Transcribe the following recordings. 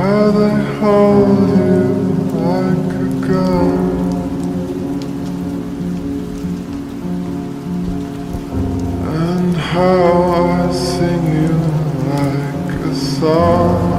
how they hold you like a. And how I sing you like a song.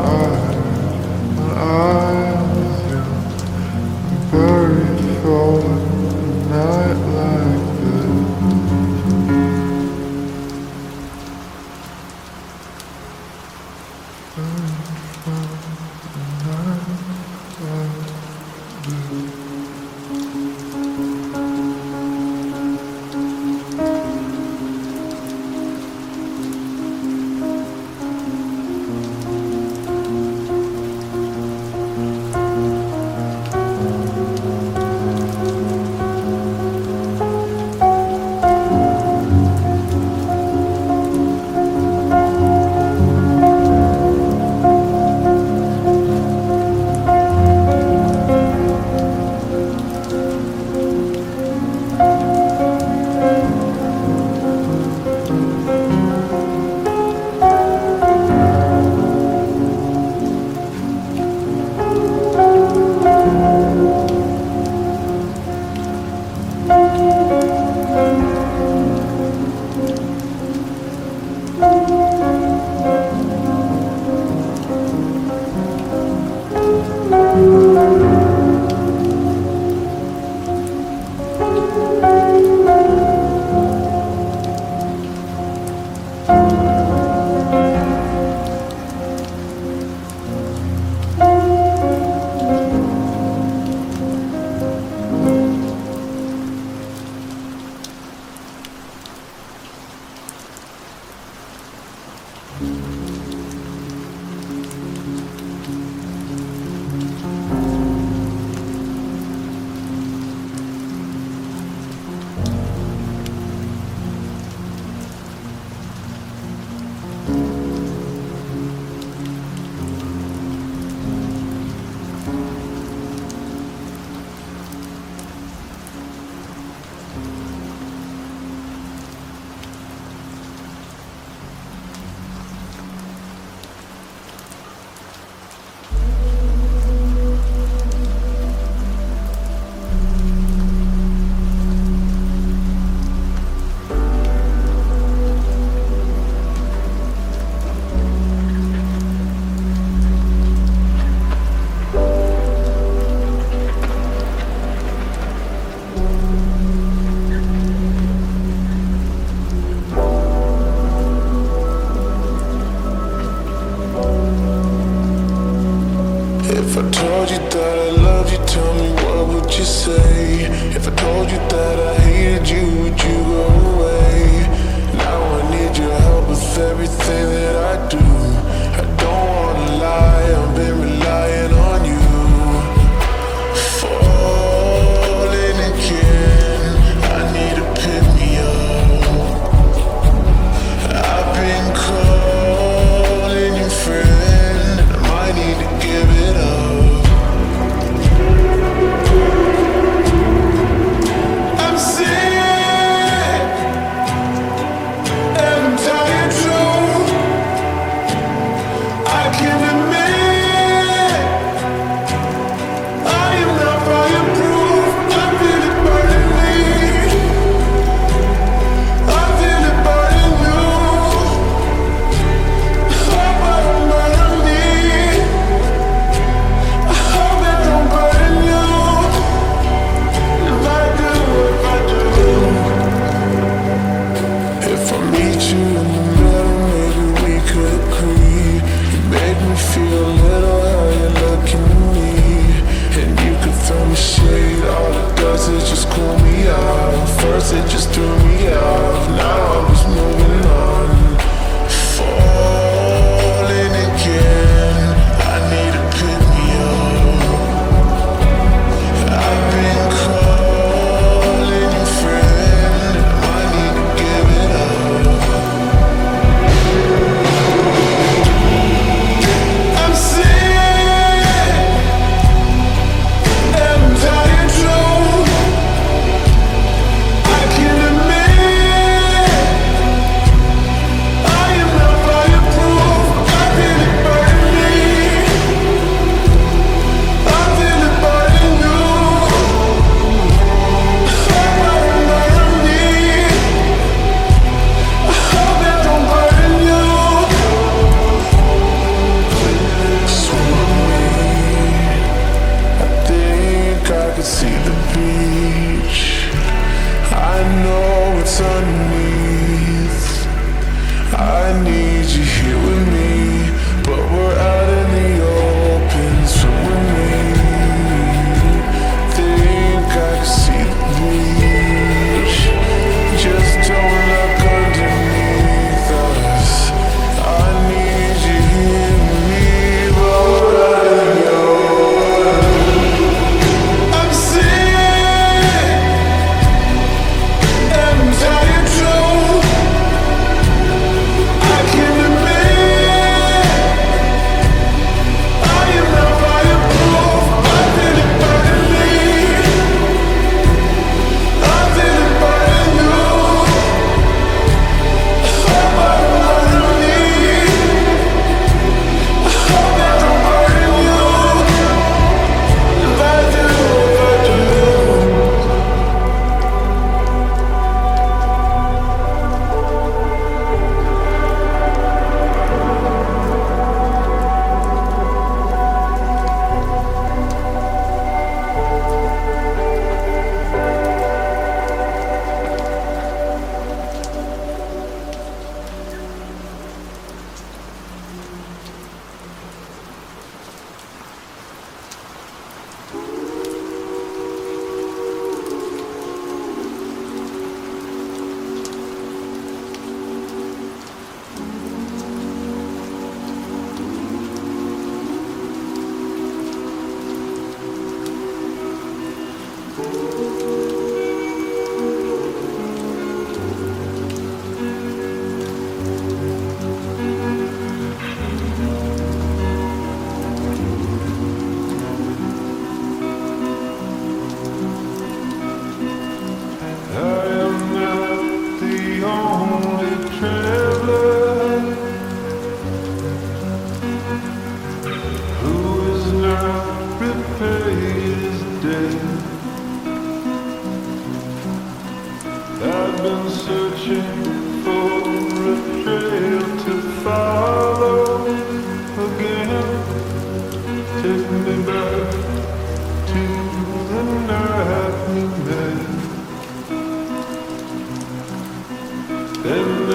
Touch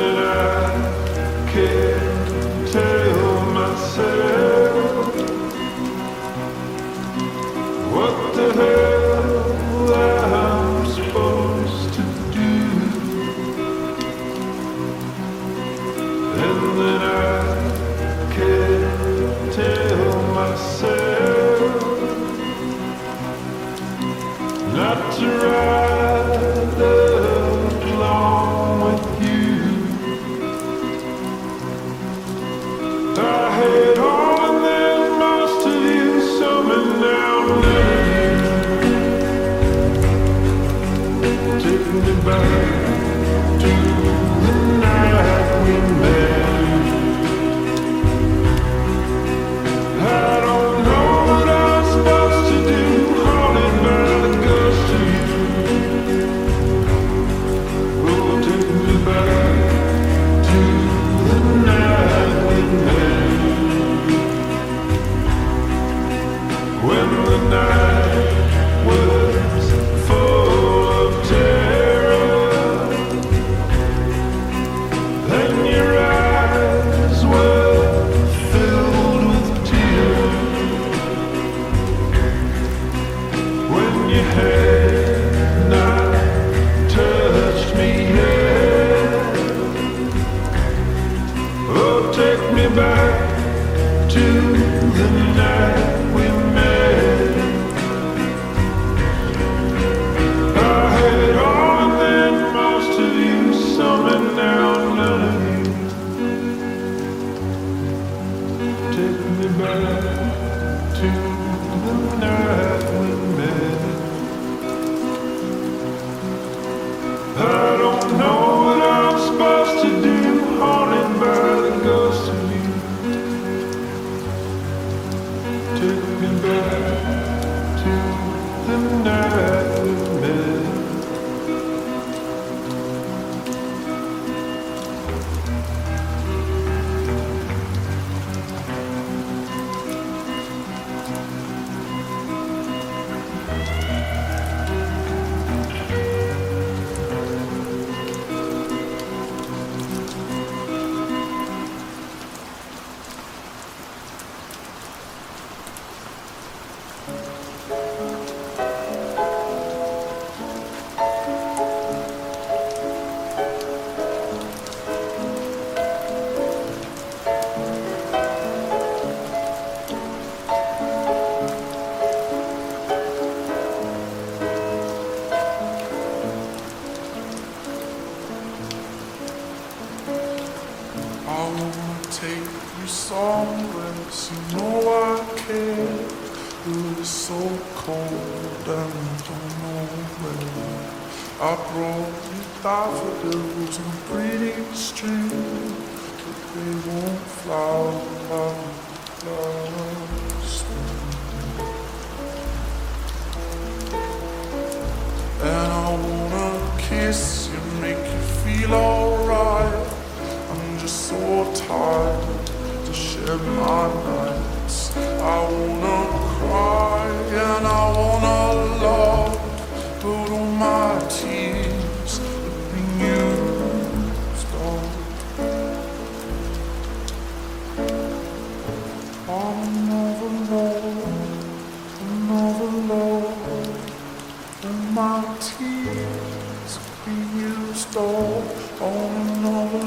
on another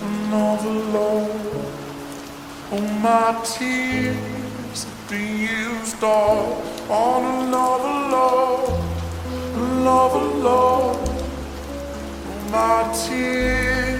another. Oh, my tears have used all on another another. Oh, my tears.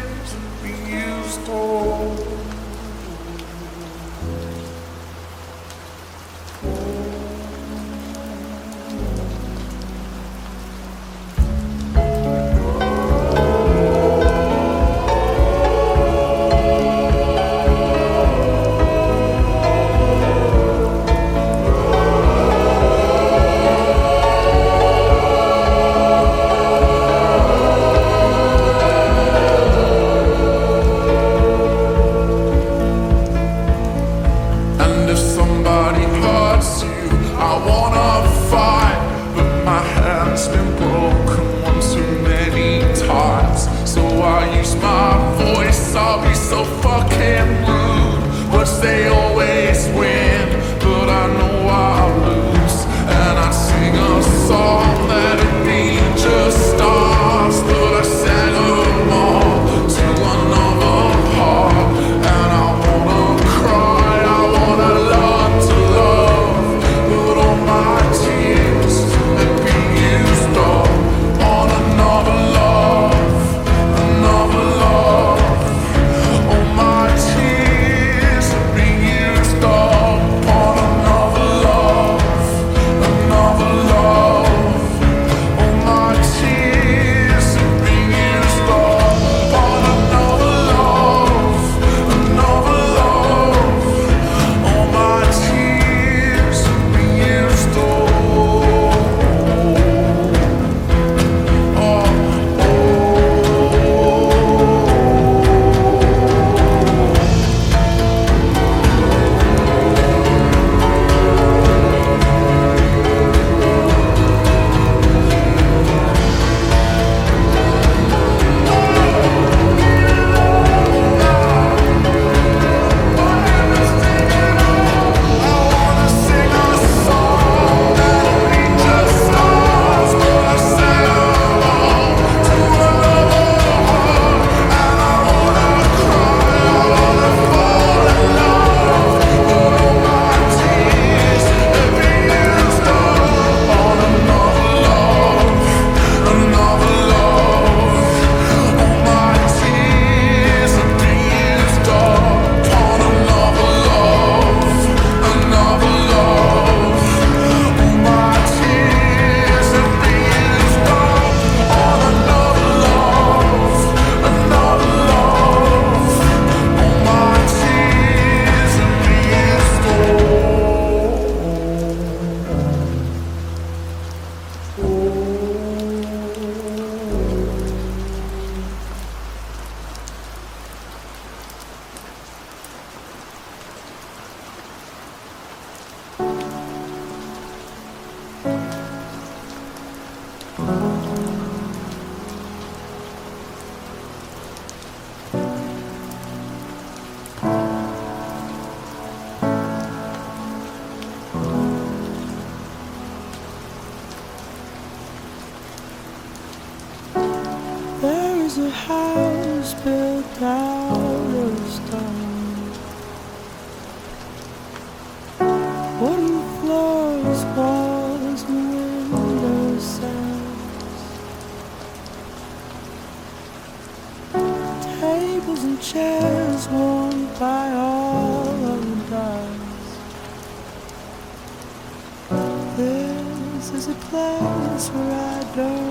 A place where I don't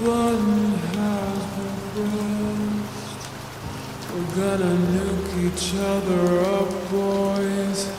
One has been raised. We're gonna nuke each other up, boys.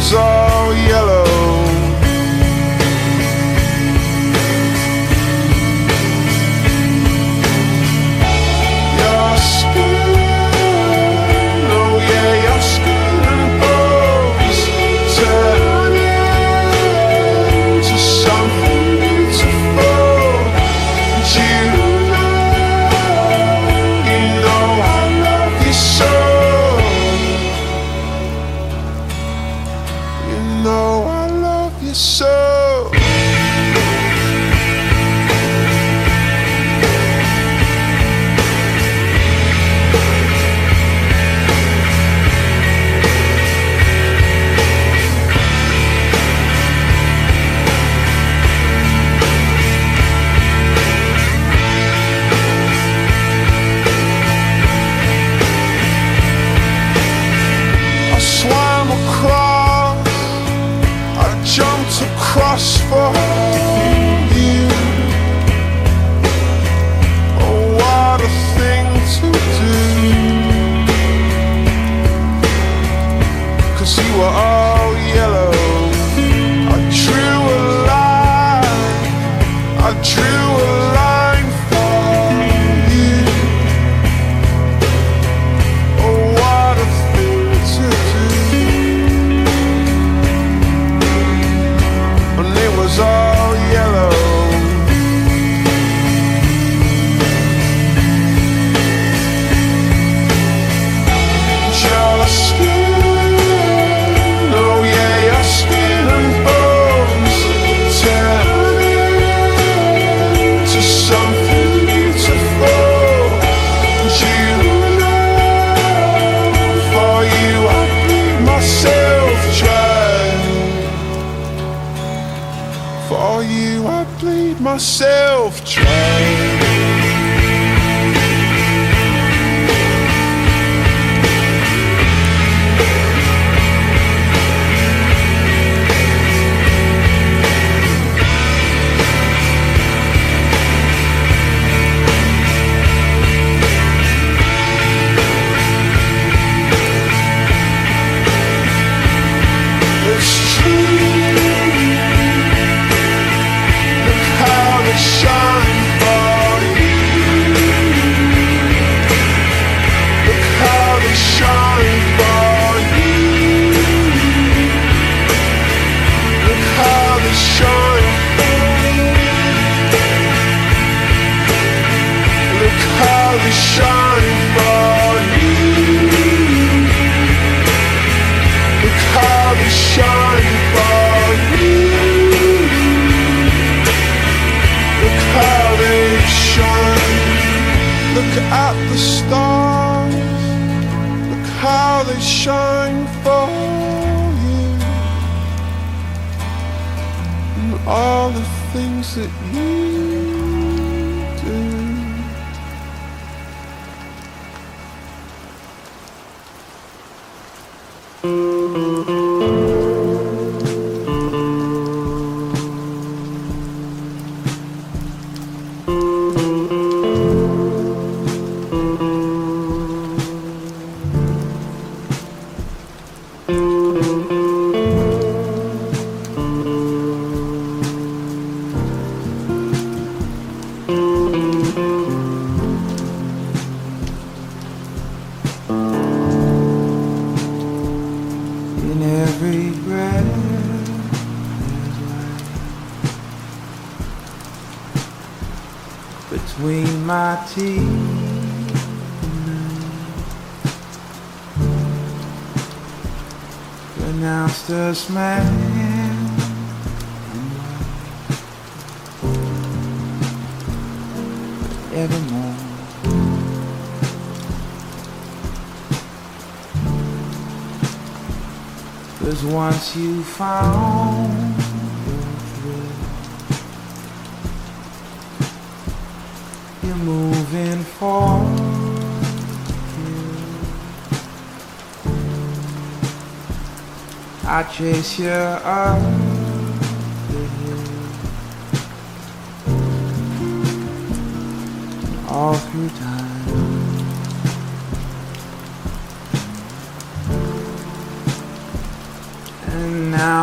And it bleed myself In every breath between my teeth. pronounced the smash. evermore. Cause once you found your thrill, you're moving forward. I chase you up the all through time.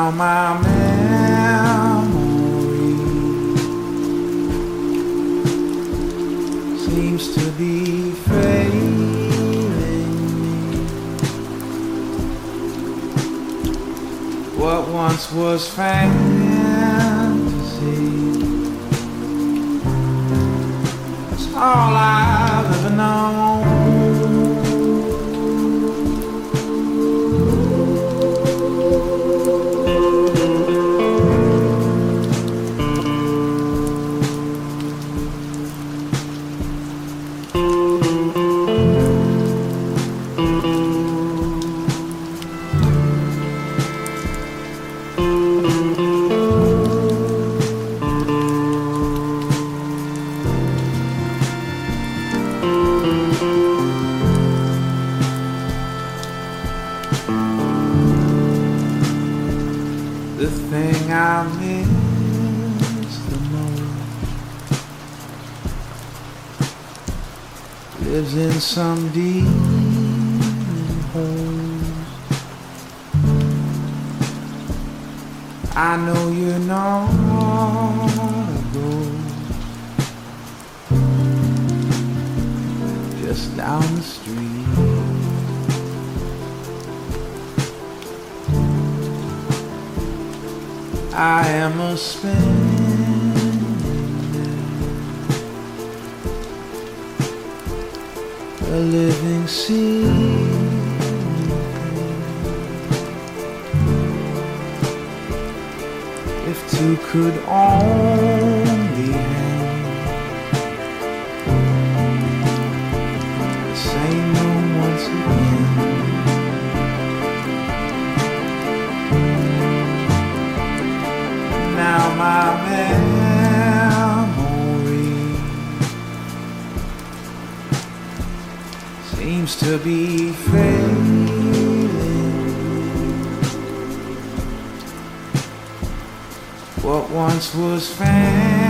Now my memory seems to be failing me. What once was fantasy is all I've ever known. I miss the most lives in some deep holes. I know you're not a ghost, just down the street. I am a spinning a living sea. If two could only seems to be failing. What once was fantasy,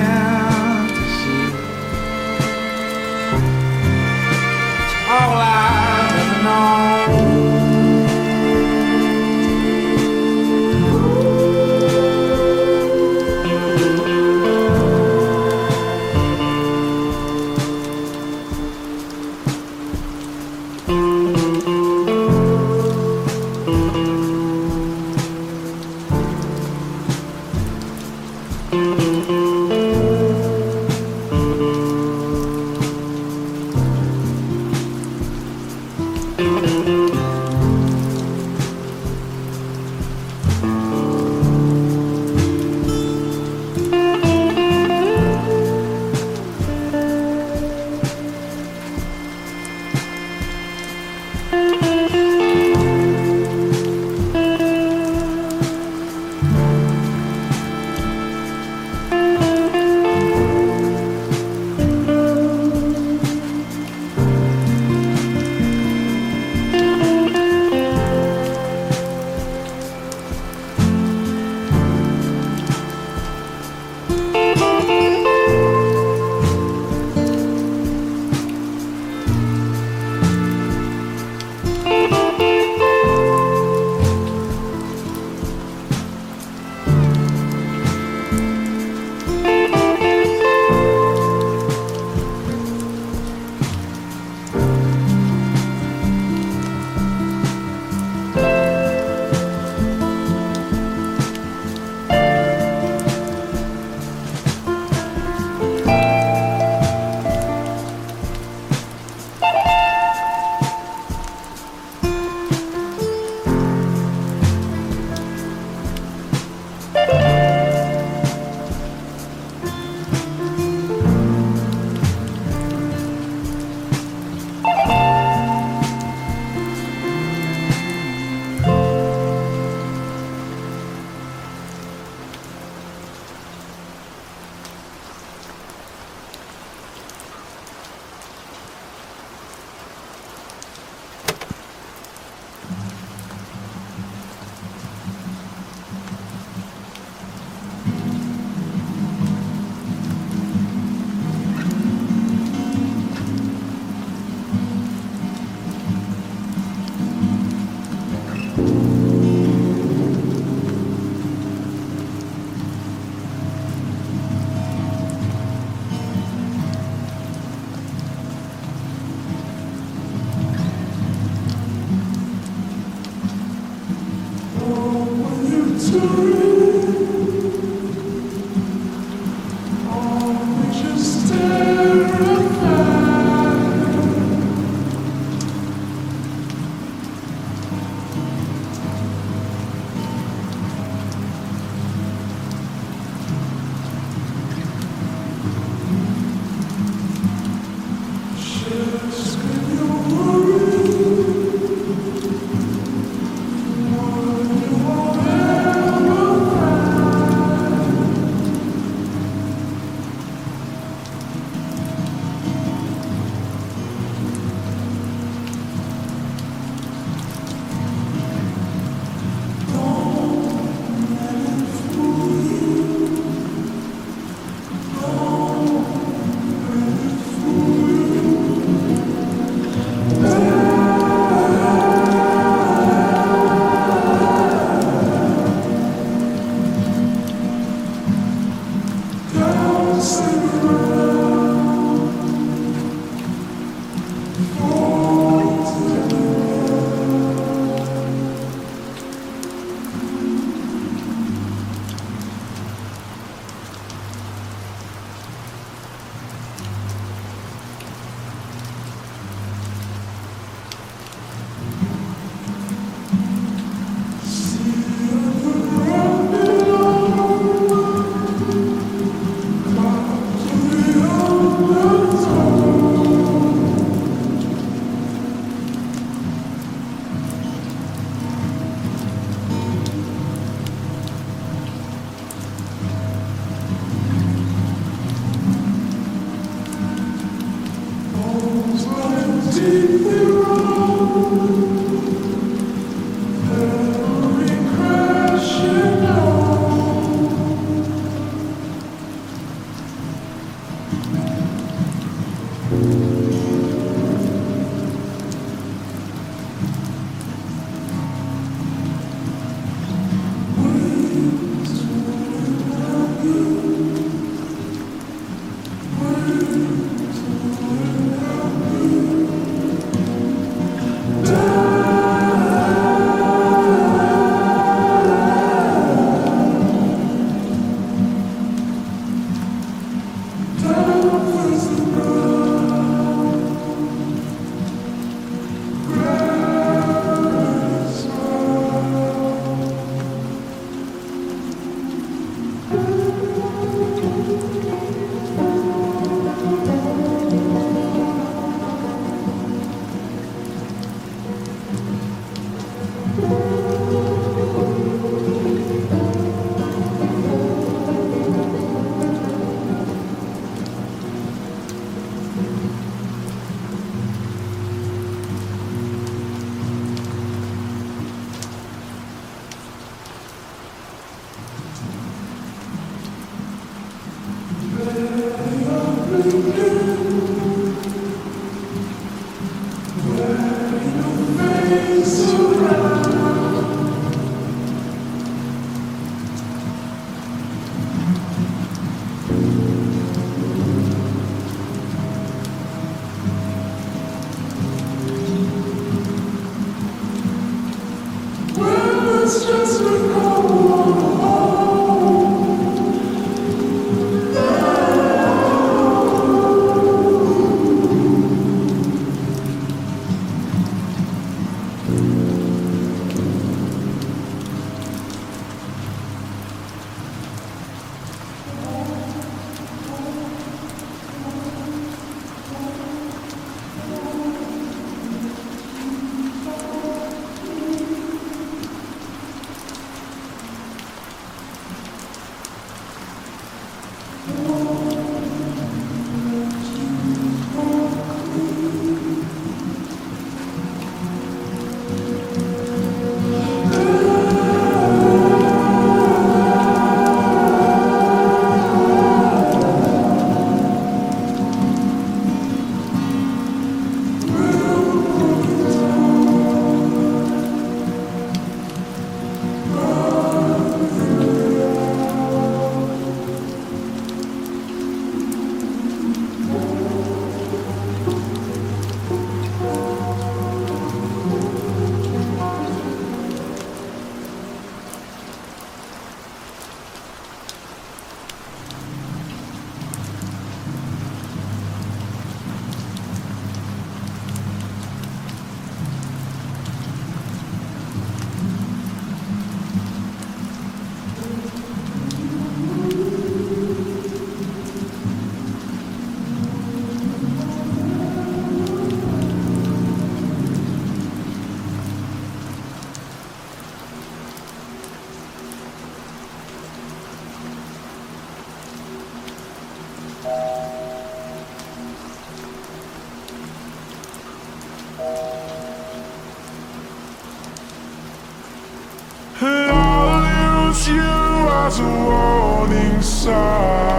warning sign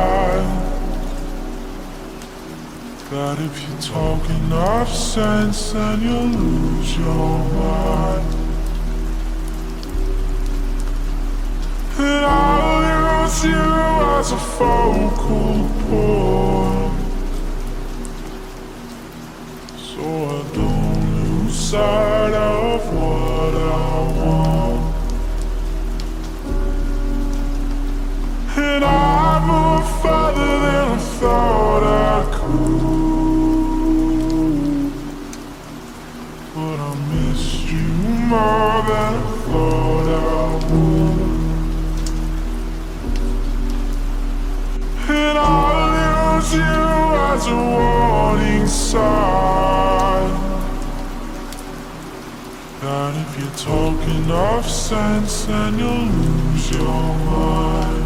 that if you talk enough sense, then you'll lose your mind. And I'll use you as a focal point. So I don't lose sight of what I And I move farther than I thought I could. But I missed you more than I thought I would. And I'll use you as a warning sign That if you talk enough sense then you'll lose your mind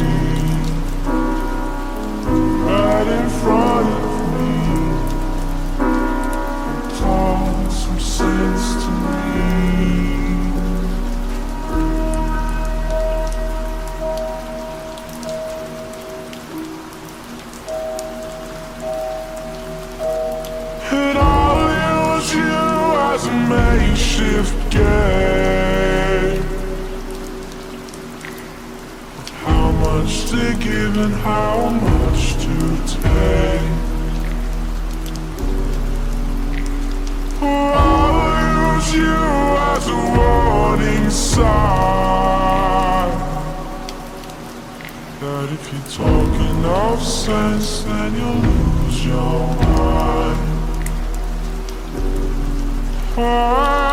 makeshift game. How much to give and how much to take. Or I'll use you as a warning sign. That if you talk enough sense, then you'll lose your mind. And